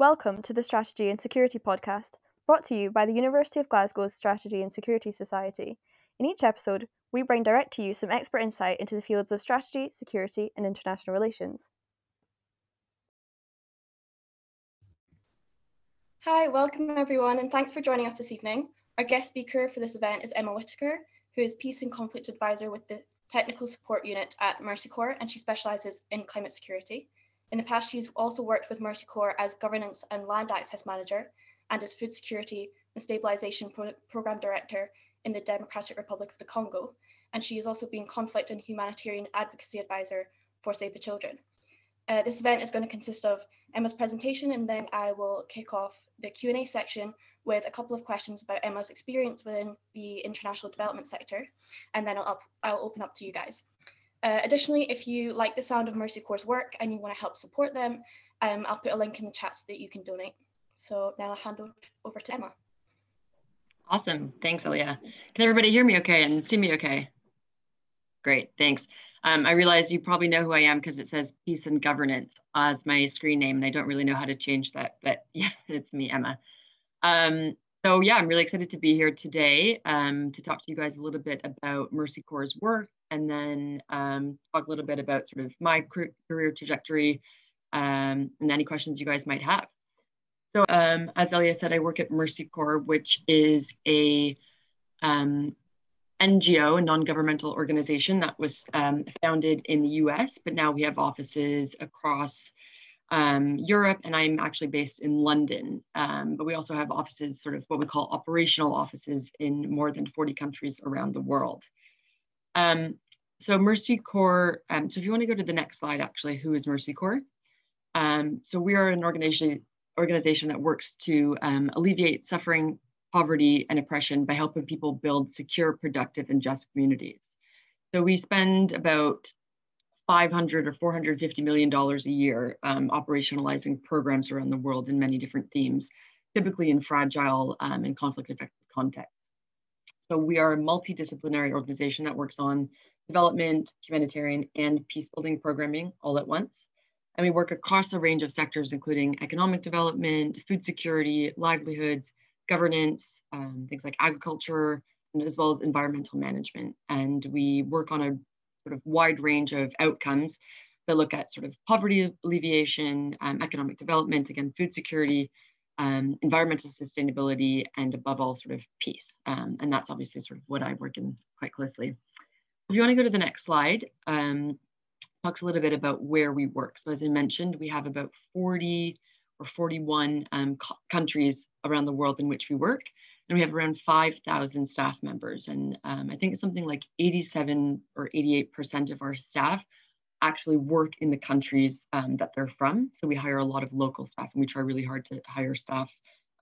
Welcome to the Strategy and Security Podcast, brought to you by the University of Glasgow's Strategy and Security Society. In each episode, we bring direct to you some expert insight into the fields of strategy, security, and international relations. Hi, welcome everyone, and thanks for joining us this evening. Our guest speaker for this event is Emma Whitaker, who is Peace and Conflict Advisor with the Technical Support Unit at Mercy Corps, and she specialises in climate security. In the past, she's also worked with Mercy Corps as Governance and Land Access Manager and as Food Security and Stabilization Pro Program Director in the Democratic Republic of the Congo. And she has also been Conflict and Humanitarian Advocacy Advisor for Save the Children. Uh, this event is going to consist of Emma's presentation and then I will kick off the Q&A section with a couple of questions about Emma's experience within the international development sector. And then I'll, I'll open up to you guys. Uh, additionally, if you like the sound of Mercy Corps' work and you want to help support them, um, I'll put a link in the chat so that you can donate. So now I'll hand over to Emma. Awesome. Thanks, Elia. Can everybody hear me okay and see me okay? Great, thanks. Um, I realize you probably know who I am because it says Peace and Governance as my screen name, and I don't really know how to change that, but yeah, it's me, Emma. Um, so yeah, I'm really excited to be here today um, to talk to you guys a little bit about Mercy Corps' work and then um, talk a little bit about sort of my career trajectory um, and any questions you guys might have. So um, as Elia said, I work at Mercy Corps, which is a um, NGO, a non-governmental organization that was um, founded in the US, but now we have offices across um, Europe, and I'm actually based in London. Um, but we also have offices, sort of what we call operational offices in more than 40 countries around the world. Um, so Mercy Corps, um, so if you want to go to the next slide, actually, who is Mercy Corps? Um, so we are an organization, organization that works to um, alleviate suffering, poverty, and oppression by helping people build secure, productive, and just communities. So we spend about 500 or 450 million dollars a year um, operationalizing programs around the world in many different themes, typically in fragile um, and conflict-affected contexts. So we are a multidisciplinary organization that works on development, humanitarian, and peace building programming all at once. And we work across a range of sectors, including economic development, food security, livelihoods, governance, um, things like agriculture, as well as environmental management. And we work on a sort of wide range of outcomes that look at sort of poverty alleviation, um, economic development, again, food security, um, environmental sustainability, and above all, sort of peace. Um, and that's obviously sort of what I work in quite closely. If you want to go to the next slide, um, talks a little bit about where we work. So as I mentioned, we have about 40 or 41 um, countries around the world in which we work. And we have around 5,000 staff members. And um, I think it's something like 87 or 88% of our staff actually work in the countries um, that they're from. So we hire a lot of local staff and we try really hard to hire staff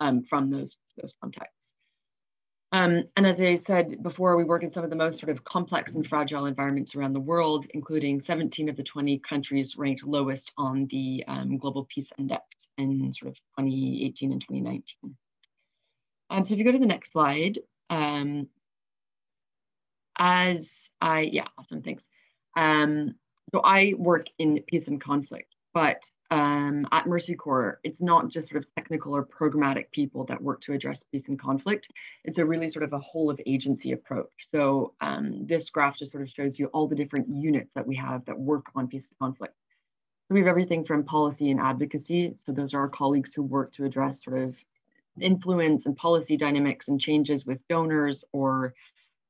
um, from those, those contexts. Um, and as I said before, we work in some of the most sort of complex and fragile environments around the world, including 17 of the 20 countries ranked lowest on the um, Global Peace Index in sort of 2018 and 2019. Um, so if you go to the next slide, um, as I, yeah, awesome, thanks. Um, so I work in peace and conflict, but um, at Mercy Corps, it's not just sort of technical or programmatic people that work to address peace and conflict. It's a really sort of a whole of agency approach. So um, this graph just sort of shows you all the different units that we have that work on peace and conflict. So we have everything from policy and advocacy. So those are our colleagues who work to address sort of influence and policy dynamics and changes with donors or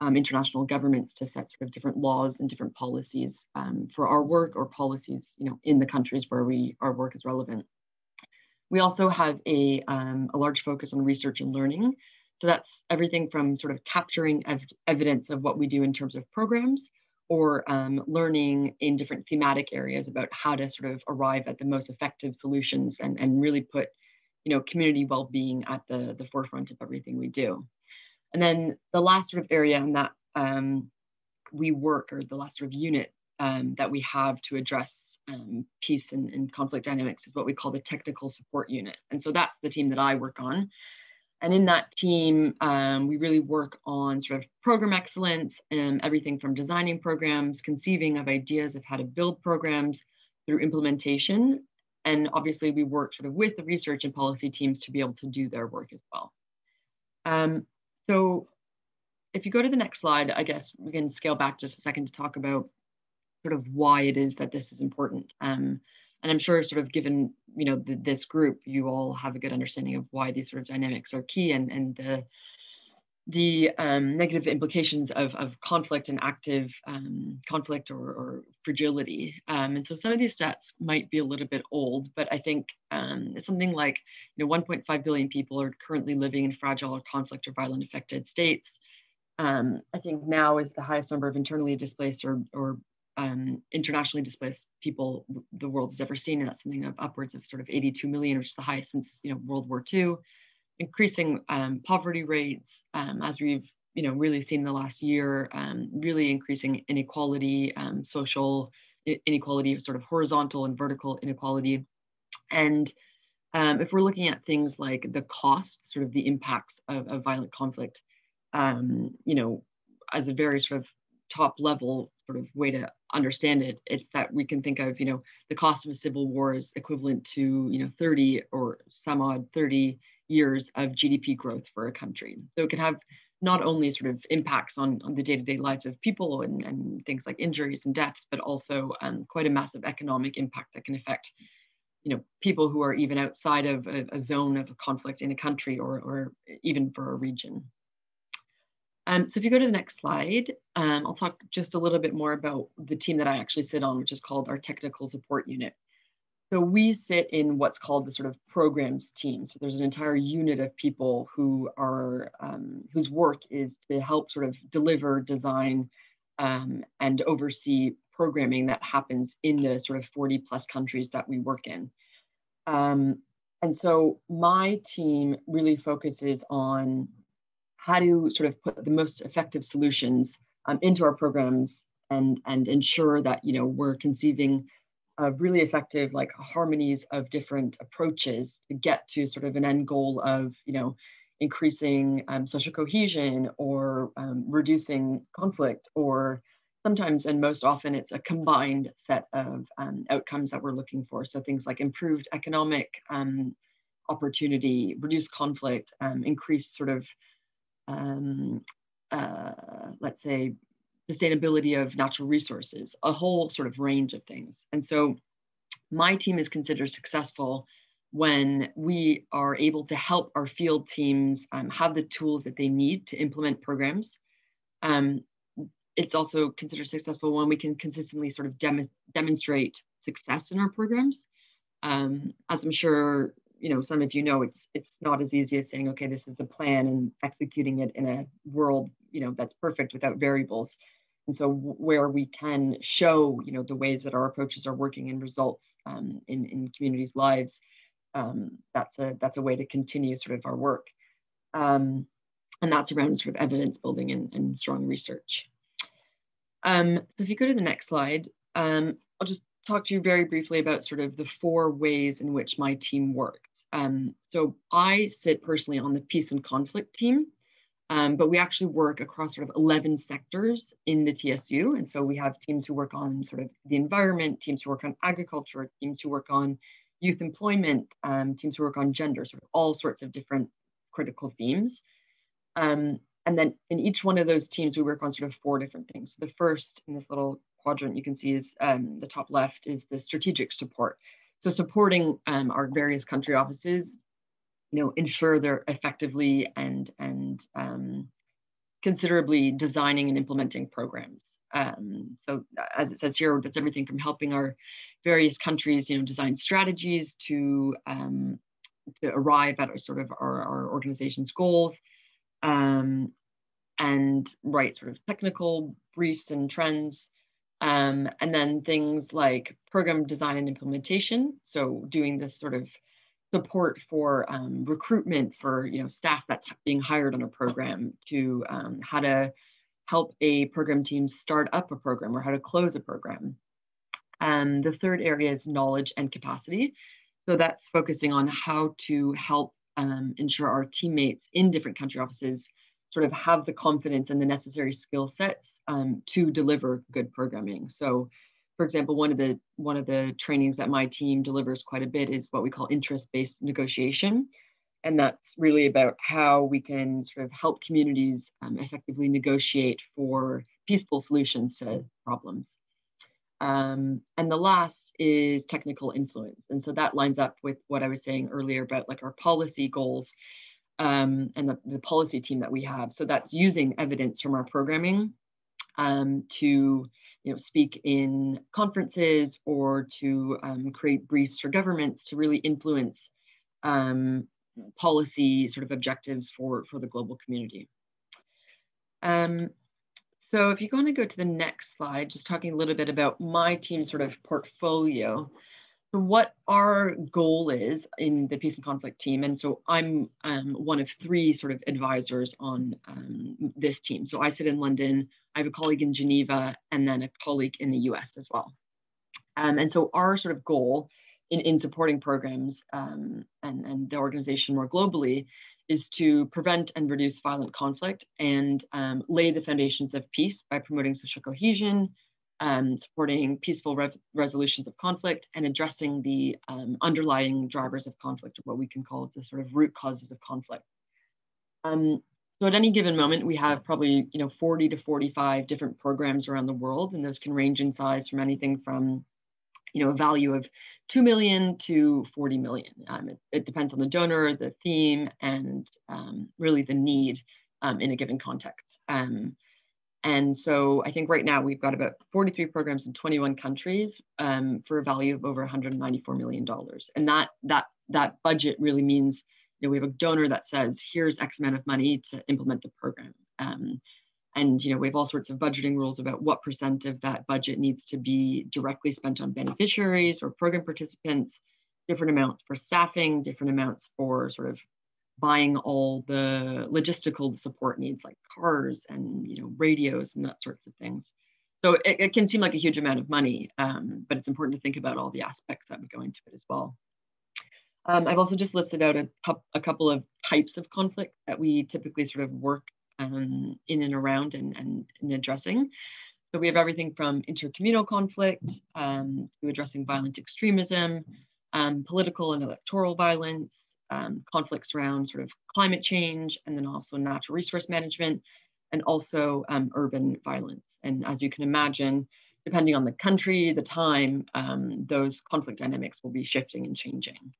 um, international governments to set sort of different laws and different policies um, for our work or policies, you know, in the countries where we our work is relevant. We also have a, um, a large focus on research and learning. So that's everything from sort of capturing ev evidence of what we do in terms of programs or um, learning in different thematic areas about how to sort of arrive at the most effective solutions and, and really put, you know, community well-being at the, the forefront of everything we do. And then the last sort of area in that um, we work, or the last sort of unit um, that we have to address um, peace and, and, conflict dynamics is what we call the technical support unit. And so that's the team that I work on. And in that team, um, we really work on sort of program excellence and everything from designing programs, conceiving of ideas of how to build programs through implementation and obviously we work sort of with the research and policy teams to be able to do their work as well. Um, so if you go to the next slide, I guess we can scale back just a second to talk about sort of why it is that this is important. Um, and I'm sure sort of given, you know, the, this group, you all have a good understanding of why these sort of dynamics are key and, and the, the um, negative implications of, of conflict and active um, conflict or, or fragility. Um, and so some of these stats might be a little bit old, but I think um, something like, you know, 1.5 billion people are currently living in fragile or conflict or violent affected states. Um, I think now is the highest number of internally displaced or, or um, internationally displaced people the world has ever seen, and that's something of upwards of sort of 82 million, which is the highest since you know World War II. Increasing um, poverty rates, um, as we've you know really seen the last year, um, really increasing inequality, um, social inequality, sort of horizontal and vertical inequality, and um, if we're looking at things like the cost, sort of the impacts of, of violent conflict, you know, as a very sort of top level sort of way to understand it it's that we can think of you know the cost of a civil war is equivalent to you know 30 or some odd 30 years of gdp growth for a country so it can have not only sort of impacts on, on the day-to-day lives of people and, and things like injuries and deaths but also um, quite a massive economic impact that can affect you know people who are even outside of a, a zone of conflict in a country or, or even for a region um, so if you go to the next slide, um, I'll talk just a little bit more about the team that I actually sit on, which is called our technical support unit. So we sit in what's called the sort of programs team. So there's an entire unit of people who are um, whose work is to help sort of deliver, design, um, and oversee programming that happens in the sort of 40 plus countries that we work in. Um, and so my team really focuses on how to sort of put the most effective solutions um, into our programs and and ensure that you know we're conceiving of really effective like harmonies of different approaches to get to sort of an end goal of you know increasing um, social cohesion or um, reducing conflict or sometimes and most often it's a combined set of um, outcomes that we're looking for. So things like improved economic um, opportunity reduce conflict um, increase sort of um, uh, let's say, sustainability of natural resources, a whole sort of range of things. And so my team is considered successful when we are able to help our field teams um, have the tools that they need to implement programs. Um, it's also considered successful when we can consistently sort of dem demonstrate success in our programs. Um, as I'm sure you know some of you know it's it's not as easy as saying okay this is the plan and executing it in a world you know that's perfect without variables and so where we can show you know the ways that our approaches are working in results um, in in communities lives um, that's a that's a way to continue sort of our work. Um, and that's around sort of evidence building and, and strong research. Um, so if you go to the next slide um, I'll just talk to you very briefly about sort of the four ways in which my team works. Um, so I sit personally on the peace and conflict team, um, but we actually work across sort of 11 sectors in the TSU. And so we have teams who work on sort of the environment, teams who work on agriculture, teams who work on youth employment, um, teams who work on gender, sort of all sorts of different critical themes. Um, and then in each one of those teams, we work on sort of four different things. So the first in this little quadrant you can see is um, the top left is the strategic support. So supporting um, our various country offices, you know, ensure they're effectively and and um, considerably designing and implementing programs. Um, so as it says here, that's everything from helping our various countries, you know, design strategies to um, to arrive at our sort of our, our organization's goals, um, and write sort of technical briefs and trends, um, and then things like program design and implementation. So doing this sort of support for um, recruitment for you know staff that's being hired on a program to um, how to help a program team start up a program or how to close a program. And the third area is knowledge and capacity. So that's focusing on how to help um, ensure our teammates in different country offices sort of have the confidence and the necessary skill sets um, to deliver good programming. So for example, one of the one of the trainings that my team delivers quite a bit is what we call interest-based negotiation, and that's really about how we can sort of help communities um, effectively negotiate for peaceful solutions to problems. Um, and the last is technical influence. And so that lines up with what I was saying earlier about like our policy goals um, and the, the, policy team that we have. So that's using evidence from our programming um, to you know, speak in conferences or to um, create briefs for governments to really influence um, policy sort of objectives for, for the global community. Um, so if you want to go to the next slide, just talking a little bit about my team sort of portfolio. So what our goal is in the peace and conflict team, and so I'm um, one of three sort of advisors on um, this team. So I sit in London, I have a colleague in Geneva, and then a colleague in the US as well. Um, and so our sort of goal in, in supporting programs um, and, and the organization more globally is to prevent and reduce violent conflict and um, lay the foundations of peace by promoting social cohesion, um, supporting peaceful re resolutions of conflict, and addressing the um, underlying drivers of conflict, or what we can call the sort of root causes of conflict. Um, so at any given moment, we have probably you know 40 to 45 different programs around the world, and those can range in size from anything from you know a value of 2 million to 40 million. Um, it, it, depends on the donor, the theme, and um, really the need um, in a given context. And so I think right now we've got about 43 programs in 21 countries um, for a value of over 194 million dollars. And that that that budget really means you know, we have a donor that says here's X amount of money to implement the program. Um, and you know, we have all sorts of budgeting rules about what percent of that budget needs to be directly spent on beneficiaries or program participants, different amounts for staffing, different amounts for sort of buying all the logistical support needs like cars and you know radios and that sorts of things. So it, it can seem like a huge amount of money, um, but it's important to think about all the aspects that would go into it as well. Um, I've also just listed out a, a, couple of types of conflict that we typically sort of work um, in and around and, and, and, addressing. So we have everything from intercommunal conflict um, to addressing violent extremism, um, political and electoral violence, um, conflicts around sort of climate change, and then also natural resource management, and also um, urban violence. And as you can imagine, depending on the country, the time, um, those conflict dynamics will be shifting and changing.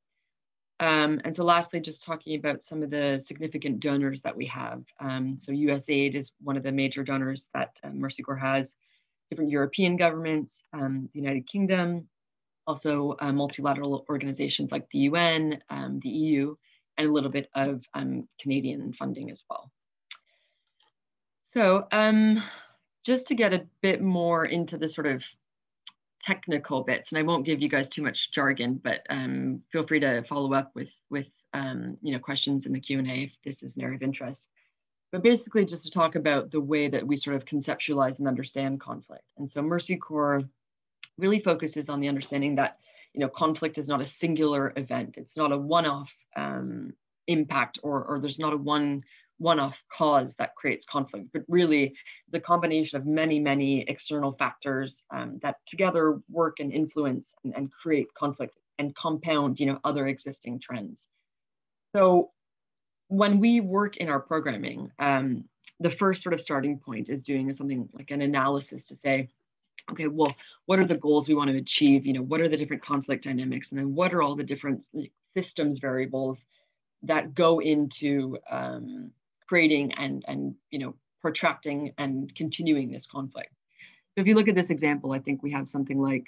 Um, and so lastly, just talking about some of the significant donors that we have. Um, so USAID is one of the major donors that uh, Mercy Corps has, different European governments, um, the United Kingdom, also uh, multilateral organizations like the UN, um, the EU, and a little bit of um, Canadian funding as well. So um, just to get a bit more into the sort of technical bits, and I won't give you guys too much jargon, but um, feel free to follow up with with um, you know questions in the Q and A if this is an area of interest. But basically, just to talk about the way that we sort of conceptualize and understand conflict. And so Mercy Corps really focuses on the understanding that you know conflict is not a singular event. It's not a one-off um, impact, or or there's not a one one-off cause that creates conflict, but really the combination of many, many external factors um, that together work and influence and, and, create conflict and compound, you know, other existing trends. So when we work in our programming, um, the first sort of starting point is doing something like an analysis to say, okay, well, what are the goals we want to achieve? You know, what are the different conflict dynamics? And then what are all the different systems variables that go into um, creating and and you know protracting and continuing this conflict. So if you look at this example, I think we have something like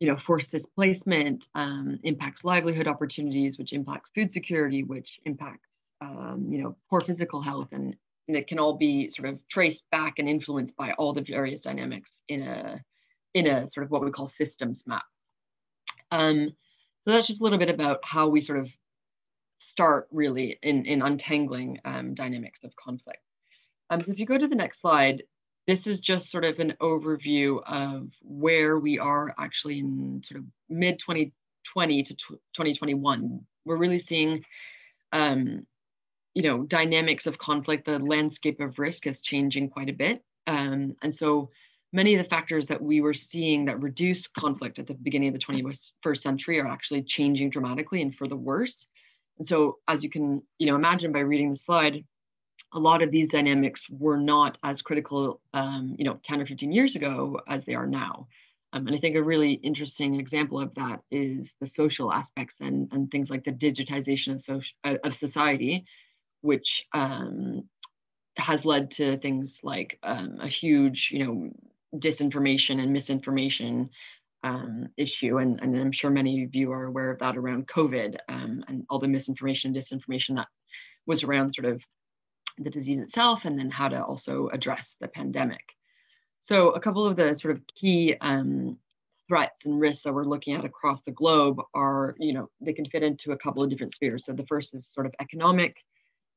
you know forced displacement um, impacts livelihood opportunities, which impacts food security, which impacts um, you know poor physical health, and, and it can all be sort of traced back and influenced by all the various dynamics in a in a sort of what we call systems map. Um, so that's just a little bit about how we sort of start really in, in untangling um, dynamics of conflict. Um, so if you go to the next slide, this is just sort of an overview of where we are actually in sort of mid 2020 to 2021. We're really seeing, um, you know, dynamics of conflict. The landscape of risk is changing quite a bit, um, and so many of the factors that we were seeing that reduce conflict at the beginning of the 21st century are actually changing dramatically and for the worse. And so as you can you know, imagine by reading the slide, a lot of these dynamics were not as critical um, you know, 10 or 15 years ago as they are now. Um, and I think a really interesting example of that is the social aspects and, and things like the digitization of, social, uh, of society, which um, has led to things like um, a huge, you know, disinformation and misinformation um, issue. And, and I'm sure many of you are aware of that around COVID um, and all the misinformation, disinformation that was around sort of the disease itself and then how to also address the pandemic. So a couple of the sort of key um, threats and risks that we're looking at across the globe are, you know, they can fit into a couple of different spheres. So the first is sort of economic,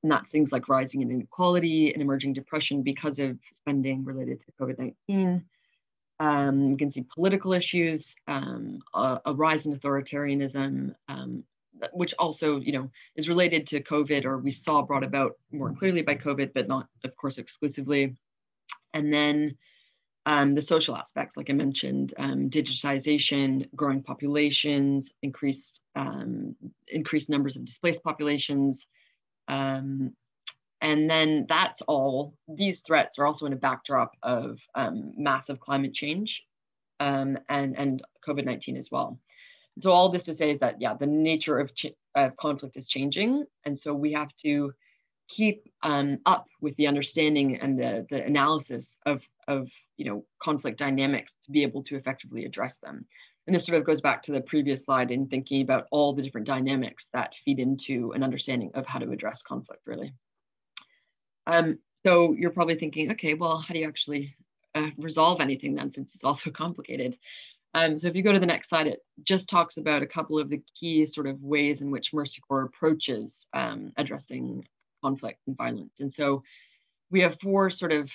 and that's things like rising inequality and emerging depression because of spending related to COVID-19. Um, you can see political issues, um, a, a, rise in authoritarianism, um, which also, you know, is related to COVID or we saw brought about more clearly by COVID, but not, of course, exclusively. And then um, the social aspects, like I mentioned, um, digitization, growing populations, increased um, increased numbers of displaced populations, um, and then that's all. These threats are also in a backdrop of um, massive climate change um, and and COVID nineteen as well. So all this to say is that yeah, the nature of, of conflict is changing, and so we have to keep um, up with the understanding and the, the analysis of, of you know, conflict dynamics to be able to effectively address them. And this sort of goes back to the previous slide in thinking about all the different dynamics that feed into an understanding of how to address conflict really. Um, so you're probably thinking, okay, well, how do you actually uh, resolve anything then since it's also complicated? Um, so if you go to the next slide, it just talks about a couple of the key sort of ways in which Mercy Corps approaches um, addressing conflict and violence. And so we have four sort of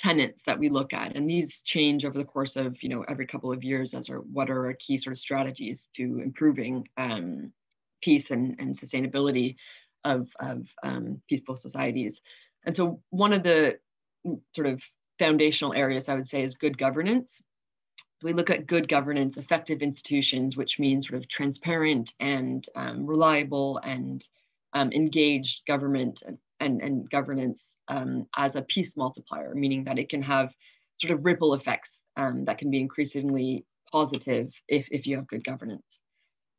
tenets that we look at, and these change over the course of you know every couple of years as our what are our key sort of strategies to improving um, peace and, and sustainability of, of um, peaceful societies. And so one of the sort of foundational areas I would say is good governance. we look at good governance, effective institutions, which means sort of transparent and um, reliable and um, engaged government and, and, governance um, as a peace multiplier, meaning that it can have sort of ripple effects um, that can be increasingly positive if, if you have good governance.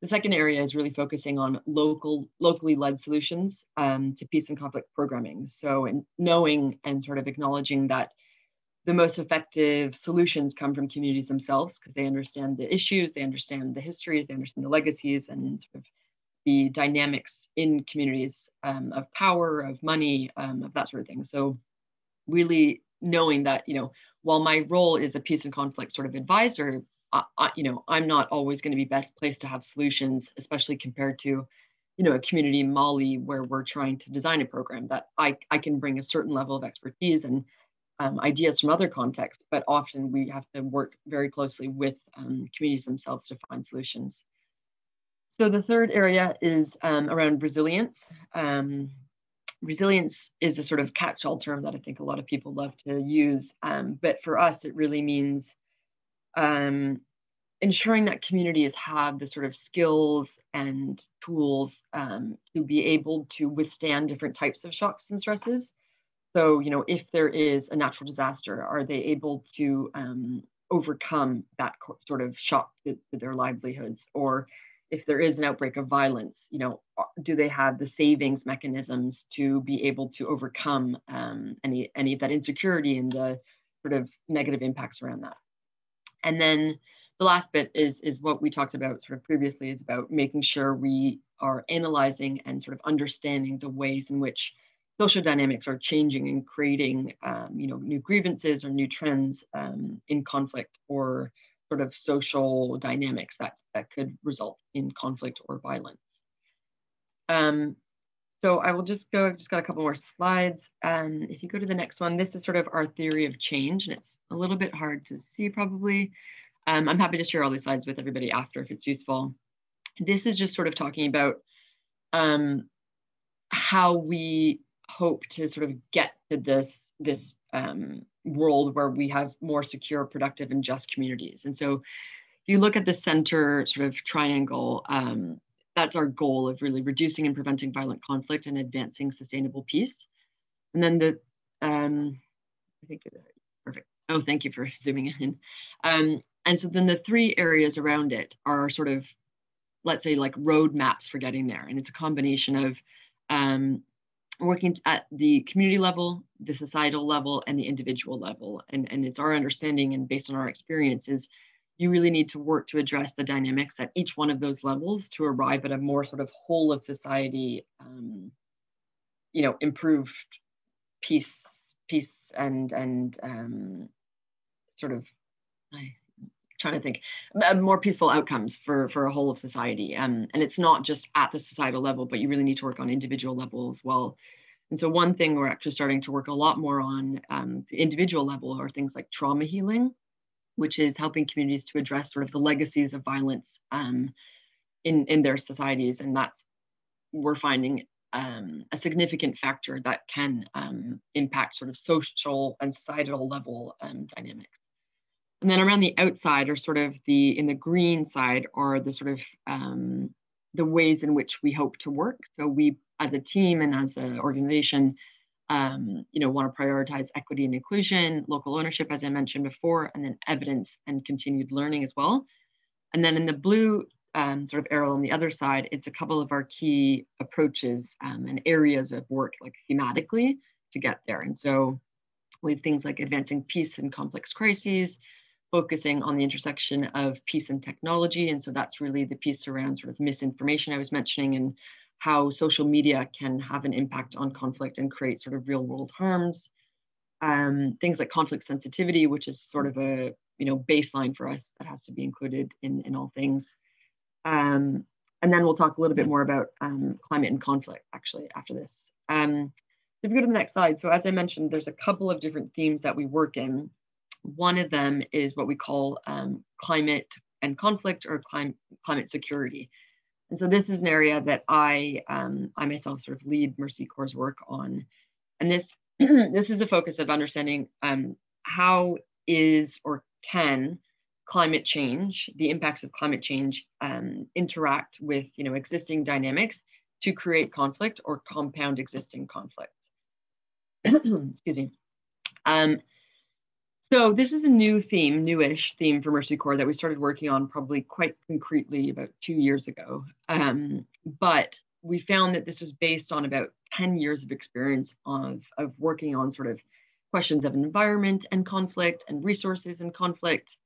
The second area is really focusing on local, locally led solutions um, to peace and conflict programming. So in knowing and sort of acknowledging that the most effective solutions come from communities themselves because they understand the issues, they understand the histories, they understand the legacies and sort of the dynamics in communities um, of power, of money, um, of that sort of thing. So really knowing that, you know, while my role is a peace and conflict sort of advisor, I, I, you know, I'm not always going to be best placed to have solutions, especially compared to, you know, a community in Mali where we're trying to design a program that I, I can bring a certain level of expertise and um, ideas from other contexts, but often we have to work very closely with um, communities themselves to find solutions. So the third area is um, around resilience. Um, resilience is a sort of catch-all term that I think a lot of people love to use, um, but for us, it really means um, ensuring that communities have the sort of skills and tools um, to be able to withstand different types of shocks and stresses. So, you know, if there is a natural disaster, are they able to um, overcome that sort of shock to, to their livelihoods? Or if there is an outbreak of violence, you know, uh, do they have the savings mechanisms to be able to overcome um, any any of that insecurity and the sort of negative impacts around that? And then the last bit is is what we talked about sort of previously is about making sure we are analyzing and sort of understanding the ways in which social dynamics are changing and creating um, you know new grievances or new trends um, in conflict or sort of social dynamics that, that could result in conflict or violence. Um, so I will just go, I've just got a couple more slides. And if you go to the next one, this is sort of our theory of change, and it's a little bit hard to see probably. Um, I'm happy to share all these slides with everybody after if it's useful. This is just sort of talking about um, how we hope to sort of get to this, this um, world where we have more secure, productive, and just communities. And so if you look at the center sort of triangle, um, that's our goal of really reducing and preventing violent conflict and advancing sustainable peace. And then the, um, I think, perfect. Oh, thank you for zooming in. Um, and so then the three areas around it are sort of, let's say like roadmaps for getting there. And it's a combination of um, working at the community level, the societal level, and the individual level. And, and it's our understanding and based on our experiences you really need to work to address the dynamics at each one of those levels to arrive at a more sort of whole of society, um, you know, improved peace, peace and and um, sort of, I trying to think, more peaceful outcomes for for a whole of society. Um, and it's not just at the societal level, but you really need to work on individual level as well. And so one thing we're actually starting to work a lot more on um, the individual level are things like trauma healing which is helping communities to address sort of the legacies of violence um, in, in their societies. And that's, we're finding um, a significant factor that can um, impact sort of social and societal level um, dynamics. And then around the outside are sort of the, in the green side are the sort of um, the ways in which we hope to work. So we, as a team and as an organization, um, you know, want to prioritize equity and inclusion, local ownership, as I mentioned before, and then evidence and continued learning as well. And then in the blue um, sort of arrow on the other side, it's a couple of our key approaches um, and areas of work, like thematically, to get there. And so we have things like advancing peace in complex crises, focusing on the intersection of peace and technology. And so that's really the piece around sort of misinformation I was mentioning and how social media can have an impact on conflict and create sort of real world harms. Um, things like conflict sensitivity, which is sort of a you know baseline for us that has to be included in, in all things. Um, and then we'll talk a little bit more about um, climate and conflict actually after this. Um, if you go to the next slide, so as I mentioned, there's a couple of different themes that we work in. One of them is what we call um, climate and conflict or clim climate security. And so this is an area that I, um, I myself sort of lead Mercy Corps' work on. And this, this is a focus of understanding um, how is or can climate change, the impacts of climate change um, interact with you know, existing dynamics to create conflict or compound existing conflicts. Excuse me. Um, so this is a new theme, newish theme for Mercy Corps that we started working on probably quite concretely about two years ago. Um, but we found that this was based on about 10 years of experience of, of working on sort of questions of environment and conflict and resources and conflict.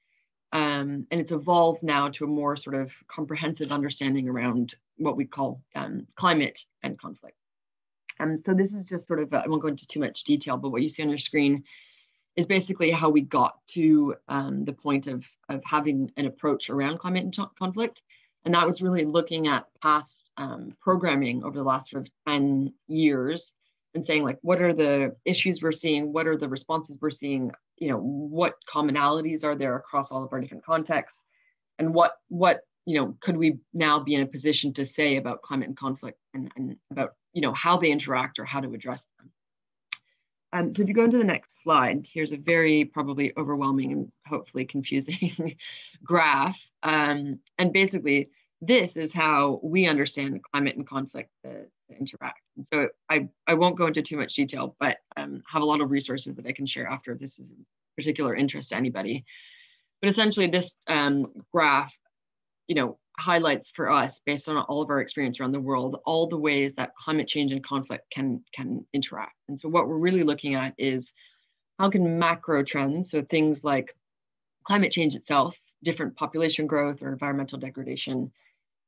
Um, and it's evolved now to a more sort of comprehensive understanding around what we call um, climate and conflict. Um, so this is just sort of, I won't go into too much detail, but what you see on your screen is basically how we got to um, the point of, of having an approach around climate and conflict. And that was really looking at past um, programming over the last sort of 10 years and saying like, what are the issues we're seeing? What are the responses we're seeing? You know, what commonalities are there across all of our different contexts? And what, what you know, could we now be in a position to say about climate and conflict and, and about, you know, how they interact or how to address them? Um, so if you go into the next slide, here's a very probably overwhelming and hopefully confusing graph. Um, and basically, this is how we understand climate and conflict to, to interact. And so I, I won't go into too much detail, but um, have a lot of resources that I can share after if this is of particular interest to anybody. But essentially, this um, graph, you know, highlights for us based on all of our experience around the world all the ways that climate change and conflict can can interact. And so what we're really looking at is how can macro trends so things like climate change itself different population growth or environmental degradation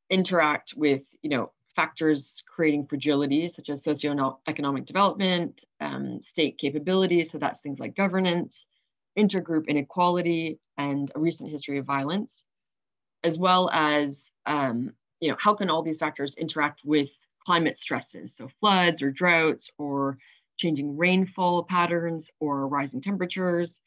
interact with you know factors creating fragility such as socioeconomic development um, state capabilities so that's things like governance intergroup inequality and a recent history of violence as well as um, you know how can all these factors interact with climate stresses, so floods or droughts or changing rainfall patterns or rising temperatures.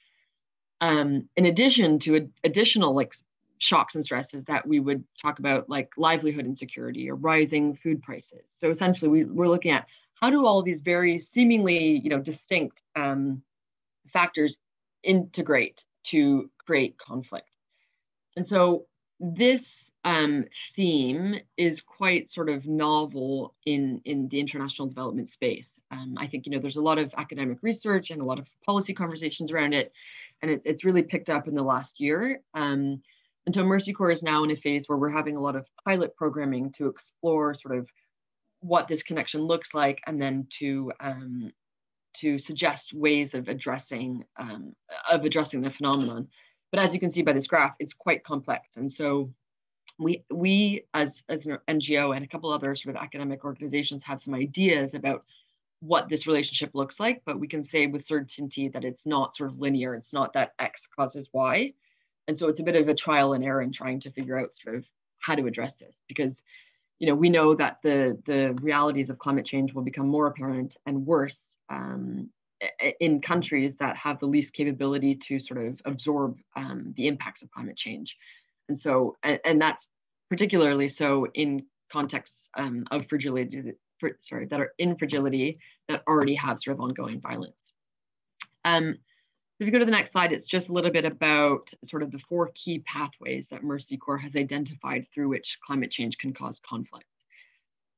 Um, in addition to additional like shocks and stresses that we would talk about like livelihood insecurity or rising food prices. So essentially we, we're looking at how do all these very seemingly you know distinct um, factors integrate to create conflict. And so this um, theme is quite sort of novel in, in the international development space. Um, I think, you know, there's a lot of academic research and a lot of policy conversations around it, and it, it's really picked up in the last year. Um, and so Mercy Corps is now in a phase where we're having a lot of pilot programming to explore sort of what this connection looks like, and then to um, to suggest ways of addressing um, of addressing the phenomenon. But as you can see by this graph, it's quite complex, and so we we as as an NGO and a couple other sort of academic organizations have some ideas about what this relationship looks like, but we can say with certainty that it's not sort of linear. It's not that X causes Y. And so it's a bit of a trial and error in trying to figure out sort of how to address this because you know we know that the the realities of climate change will become more apparent and worse um, in countries that have the least capability to sort of absorb um, the impacts of climate change. And so, and, and that's particularly so in contexts um, of fragility, sorry, that are in fragility that already have sort of ongoing violence. Um, if you go to the next slide, it's just a little bit about sort of the four key pathways that Mercy Corps has identified through which climate change can cause conflict.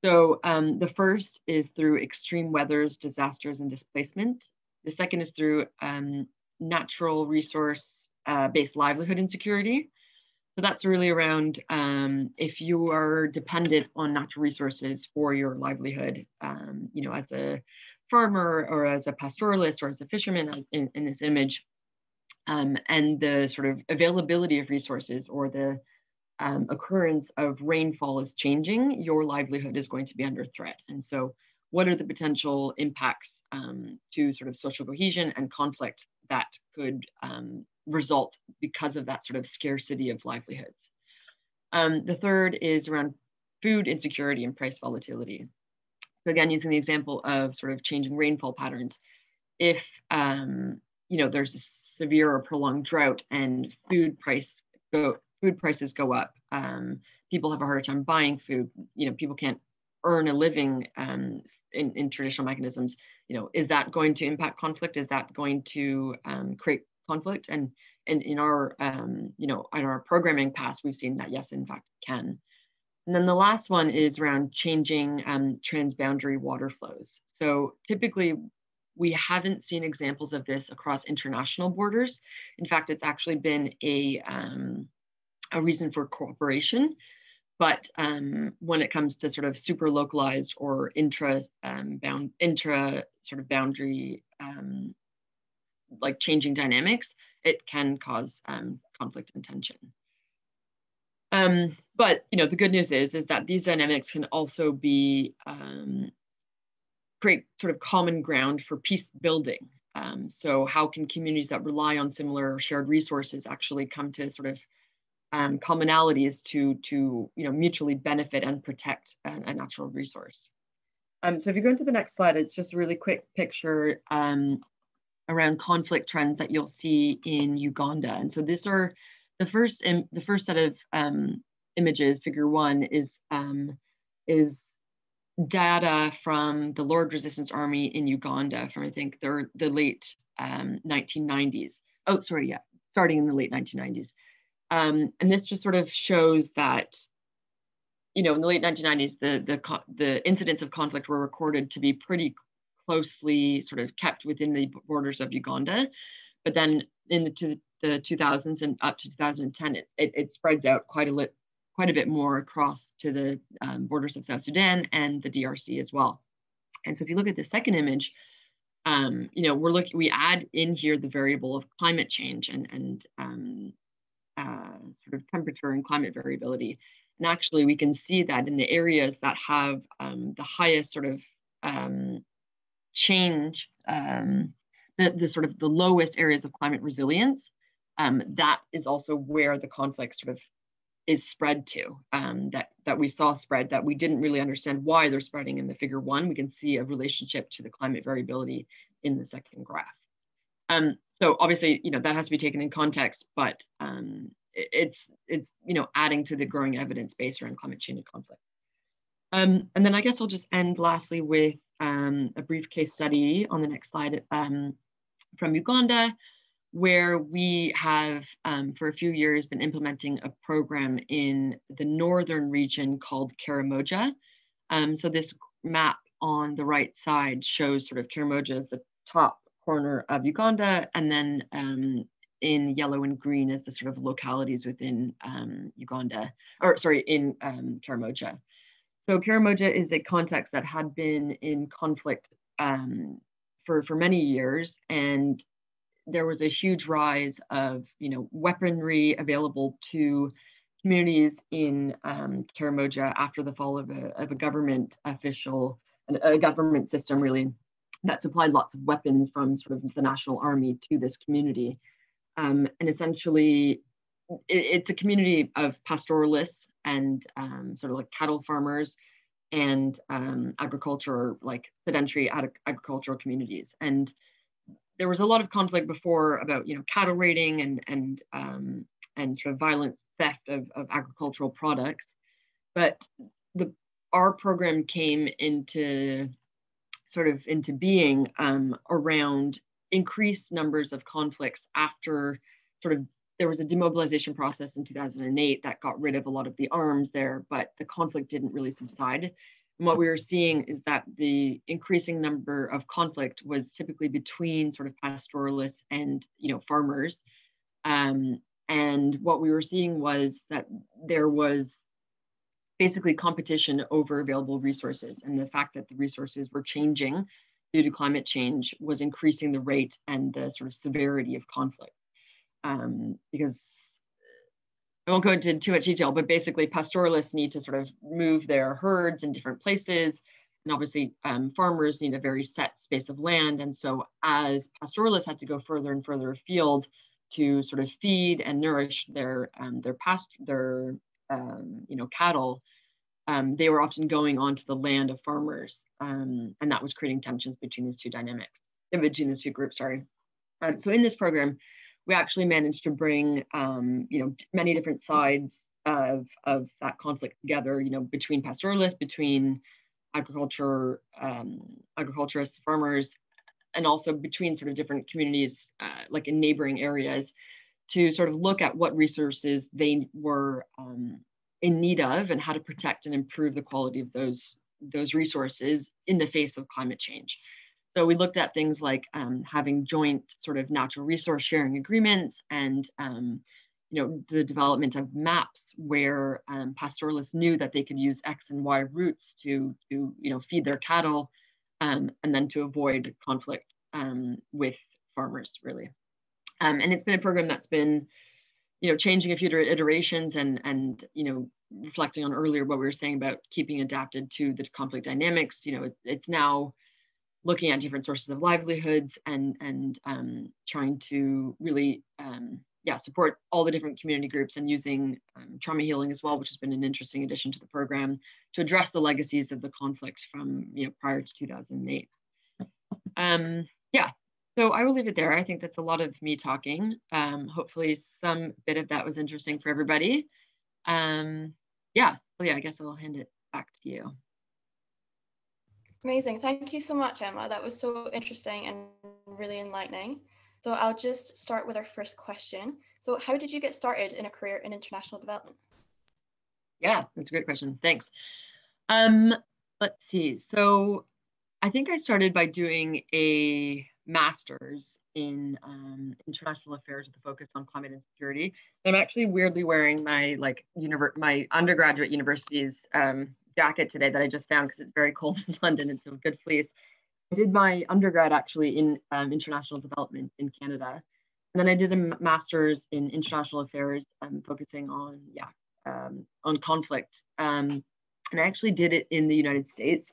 So um, the first is through extreme weathers, disasters, and displacement. The second is through um, natural resource uh, based livelihood insecurity. So that's really around um, if you are dependent on natural resources for your livelihood, um, you know, as a farmer or as a pastoralist or as a fisherman in, in this image, um, and the sort of availability of resources or the um, occurrence of rainfall is changing, your livelihood is going to be under threat. And so what are the potential impacts um, to sort of social cohesion and conflict that could um, result because of that sort of scarcity of livelihoods? Um, the third is around food insecurity and price volatility. So again, using the example of sort of changing rainfall patterns, if um, you know there's a severe or prolonged drought and food price go food prices go up, um, people have a harder time buying food. You know, people can't earn a living um, in, in traditional mechanisms. You know, is that going to impact conflict? Is that going to um, create conflict? And and in our um, you know in our programming past, we've seen that yes, in fact, can. And then the last one is around changing um, transboundary water flows. So typically, we haven't seen examples of this across international borders. In fact, it's actually been a, um, a reason for cooperation. But um, when it comes to sort of super localized or intra um, bound intra sort of boundary um, like changing dynamics, it can cause um, conflict and tension. Um, but you know, the good news is is that these dynamics can also be um, create sort of common ground for peace building. So how can communities that rely on similar shared resources actually come to sort of um, commonalities to to you know mutually benefit and protect a, a natural resource? Um, so if you go into the next slide, it's just a really quick picture um, around conflict trends that you'll see in Uganda. And so these are the first the first set of um, images, figure one, is um, is data from the Lord Resistance Army in Uganda from I think the the late um, 1990s. Oh, sorry, yeah, starting in the late 1990s. Um, and this just sort of shows that, you know, in the late 1990s, the the the incidents of conflict were recorded to be pretty closely sort of kept within the borders of Uganda, but then in the, to the 2000s and up to 2010, it, it, it spreads out quite a lit, quite a bit more across to the um, borders of South Sudan and the DRC as well. And so if you look at the second image, um, you know, we're looking, we add in here the variable of climate change and, and um, uh, sort of temperature and climate variability. And actually we can see that in the areas that have um, the highest sort of um, change, um, the, the sort of the lowest areas of climate resilience, um, that is also where the conflict sort of is spread to um, that that we saw spread that we didn't really understand why they're spreading in the figure one we can see a relationship to the climate variability in the second graph um, so obviously you know that has to be taken in context but um, it, it's it's you know adding to the growing evidence base around climate change and conflict um, and then i guess i'll just end lastly with um, a brief case study on the next slide um, from uganda where we have um, for a few years been implementing a program in the northern region called Karamoja. Um, so this map on the right side shows sort of Karamoja as the top corner of Uganda, and then um, in yellow and green is the sort of localities within um, Uganda, or sorry, in um, Karamoja. So Karamoja is a context that had been in conflict um, for, for many years, and there was a huge rise of you know weaponry available to communities in um, Karamoja after the fall of a, of a government official, a government system really that supplied lots of weapons from sort of the national army to this community. Um, and essentially, it, it's a community of pastoralists and um, sort of like cattle farmers and um, agriculture, like sedentary ag- agricultural communities. And there was a lot of conflict before about you know cattle raiding and and um, and sort of violent theft of, of agricultural products, but the our program came into sort of into being um, around increased numbers of conflicts after sort of there was a demobilization process in 2008 that got rid of a lot of the arms there, but the conflict didn't really subside. And what we were seeing is that the increasing number of conflict was typically between sort of pastoralists and you know farmers. Um, and what we were seeing was that there was basically competition over available resources and the fact that the resources were changing due to climate change was increasing the rate and the sort of severity of conflict um, because I won't go into too much detail, but basically pastoralists need to sort of move their herds in different places. And obviously um, farmers need a very set space of land. And so as pastoralists had to go further and further afield to sort of feed and nourish their, um, their past, their, um, you know, cattle, um, they were often going onto the land of farmers. Um, and that was creating tensions between these two dynamics, between these two groups, sorry. Um, so in this program, we actually managed to bring um, you know many different sides of of that conflict together you know between pastoralists between agriculture um, agriculturists farmers and also between sort of different communities uh, like in neighboring areas to sort of look at what resources they were um, in need of and how to protect and improve the quality of those those resources in the face of climate change so we looked at things like um, having joint sort of natural resource sharing agreements and um, you know the development of maps where um, pastoralists knew that they could use X and Y routes to to you know feed their cattle um, and then to avoid conflict um, with farmers really. Um, and it's been a program that's been you know changing a few iterations and and you know reflecting on earlier what we were saying about keeping adapted to the conflict dynamics. You know it, it's now looking at different sources of livelihoods and and um, trying to really um, yeah support all the different community groups and using um, trauma healing as well, which has been an interesting addition to the program to address the legacies of the conflict from you know prior to 2008. Um, yeah, so I will leave it there. I think that's a lot of me talking. Um, hopefully, some bit of that was interesting for everybody. Um, yeah, well, yeah, I guess I'll hand it back to you. Amazing. Thank you so much, Emma. That was so interesting and really enlightening. So I'll just start with our first question. So how did you get started in a career in international development? Yeah, that's a great question. Thanks. Um, let's see. So I think I started by doing a master's in um, international affairs with a focus on climate and security. I'm actually weirdly wearing my like univer- my undergraduate university's um, jacket today that I just found because it's very cold in London. It's a good fleece. I did my undergrad actually in um, international development in Canada. And then I did a master's in international affairs, um, focusing on, yeah, um, on conflict. Um, and I actually did it in the United States,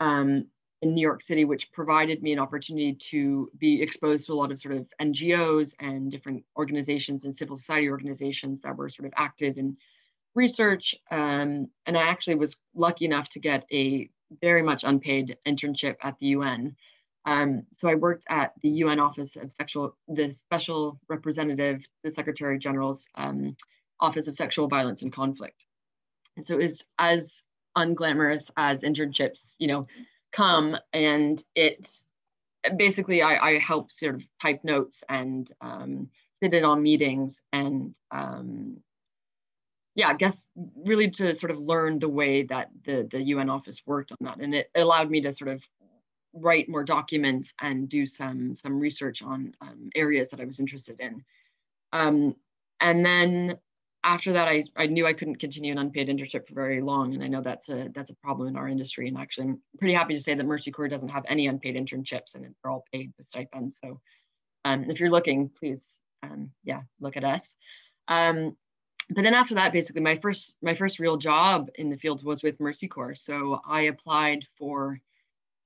um, in New York City, which provided me an opportunity to be exposed to a lot of sort of NGOs and different organizations and civil society organizations that were sort of active in research. Um, and I actually was lucky enough to get a very much unpaid internship at the UN. Um, so I worked at the UN Office of Sexual, the Special Representative, the Secretary General's um, Office of Sexual Violence and Conflict. And so it was as unglamorous as internships, you know, come, and it basically, I, I help sort of type notes and um, sit in on meetings and um, yeah, I guess really to sort of learn the way that the, the UN office worked on that. And it allowed me to sort of write more documents and do some, some research on um, areas that I was interested in. Um, and then after that, I, I knew I couldn't continue an unpaid internship for very long. And I know that's a, that's a problem in our industry. And actually, I'm pretty happy to say that Mercy Corps doesn't have any unpaid internships and they're all paid with stipends. So um, if you're looking, please, um, yeah, look at us. Um, but then after that, basically my first my first real job in the field was with Mercy Corps. So I applied for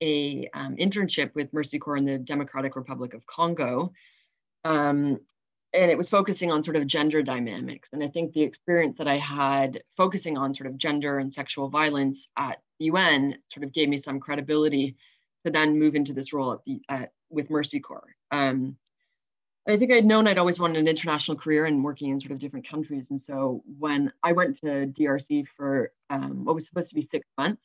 a um, internship with Mercy Corps in the Democratic Republic of Congo. Um, and it was focusing on sort of gender dynamics. And I think the experience that I had focusing on sort of gender and sexual violence at the UN sort of gave me some credibility to then move into this role at the at, with Mercy Corps. Um, I think I'd known I'd always wanted an international career and working in sort of different countries. And so when I went to DRC for um, what was supposed to be six months,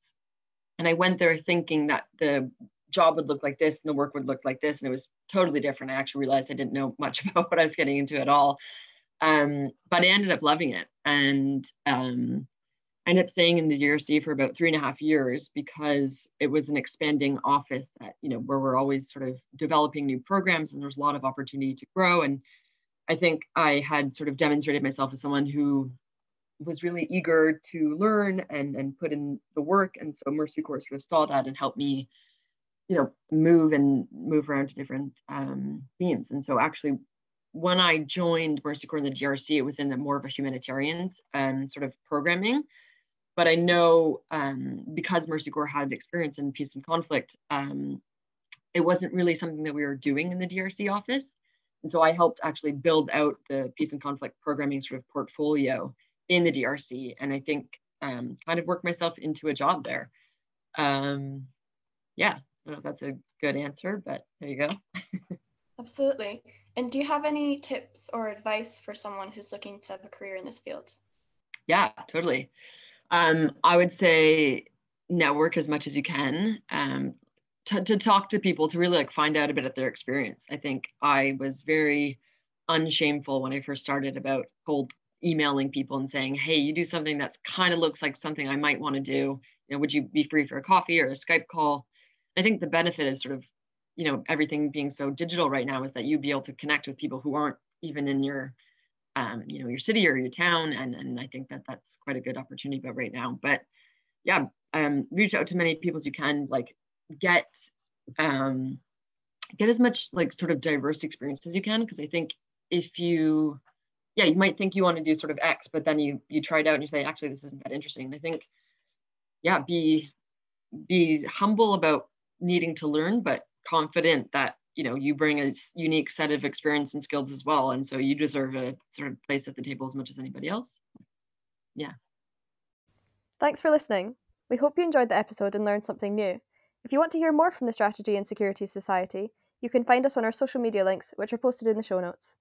and I went there thinking that the job would look like this and the work would look like this, and it was totally different. I actually realized I didn't know much about what I was getting into at all. Um, but I ended up loving it. And um, I ended up staying in the DRC for about three and a half years because it was an expanding office that, you know, where we're always sort of developing new programs and there's a lot of opportunity to grow. And I think I had sort of demonstrated myself as someone who was really eager to learn and, and put in the work. And so Mercy Corps sort of saw that and helped me, you know, move and move around to different um, themes. And so actually when I joined Mercy Corps in the DRC, it was in more of a humanitarian um, sort of programming but I know um, because Mercy Corps had experience in peace and conflict, um, it wasn't really something that we were doing in the DRC office. And so I helped actually build out the peace and conflict programming sort of portfolio in the DRC. And I think um, kind of worked myself into a job there. Um, yeah, I don't know if that's a good answer, but there you go. Absolutely. And do you have any tips or advice for someone who's looking to have a career in this field? Yeah, totally. Um, I would say network as much as you can um, to, to talk to people to really like find out a bit of their experience. I think I was very unshameful when I first started about cold emailing people and saying, hey, you do something that's kind of looks like something I might want to do. You know, would you be free for a coffee or a Skype call? I think the benefit is sort of, you know, everything being so digital right now is that you be able to connect with people who aren't even in your um, you know your city or your town. And and i think that that's quite a good opportunity but right now but yeah um, reach out to many people as you can like get um, get as much like sort of diverse experience as you can. Because i think if you yeah you might think you want to do sort of x but then you you try it out and you say actually this isn't that interesting. And i think yeah be be humble about needing to learn but confident that you know you bring a unique set of experience and skills as well and so you deserve a sort of place at the table as much as anybody else. Yeah. Thanks for listening. We hope you enjoyed the episode and learned something new. If you want to hear more from the strategy and security society you can find us on our social media links which are posted in the show notes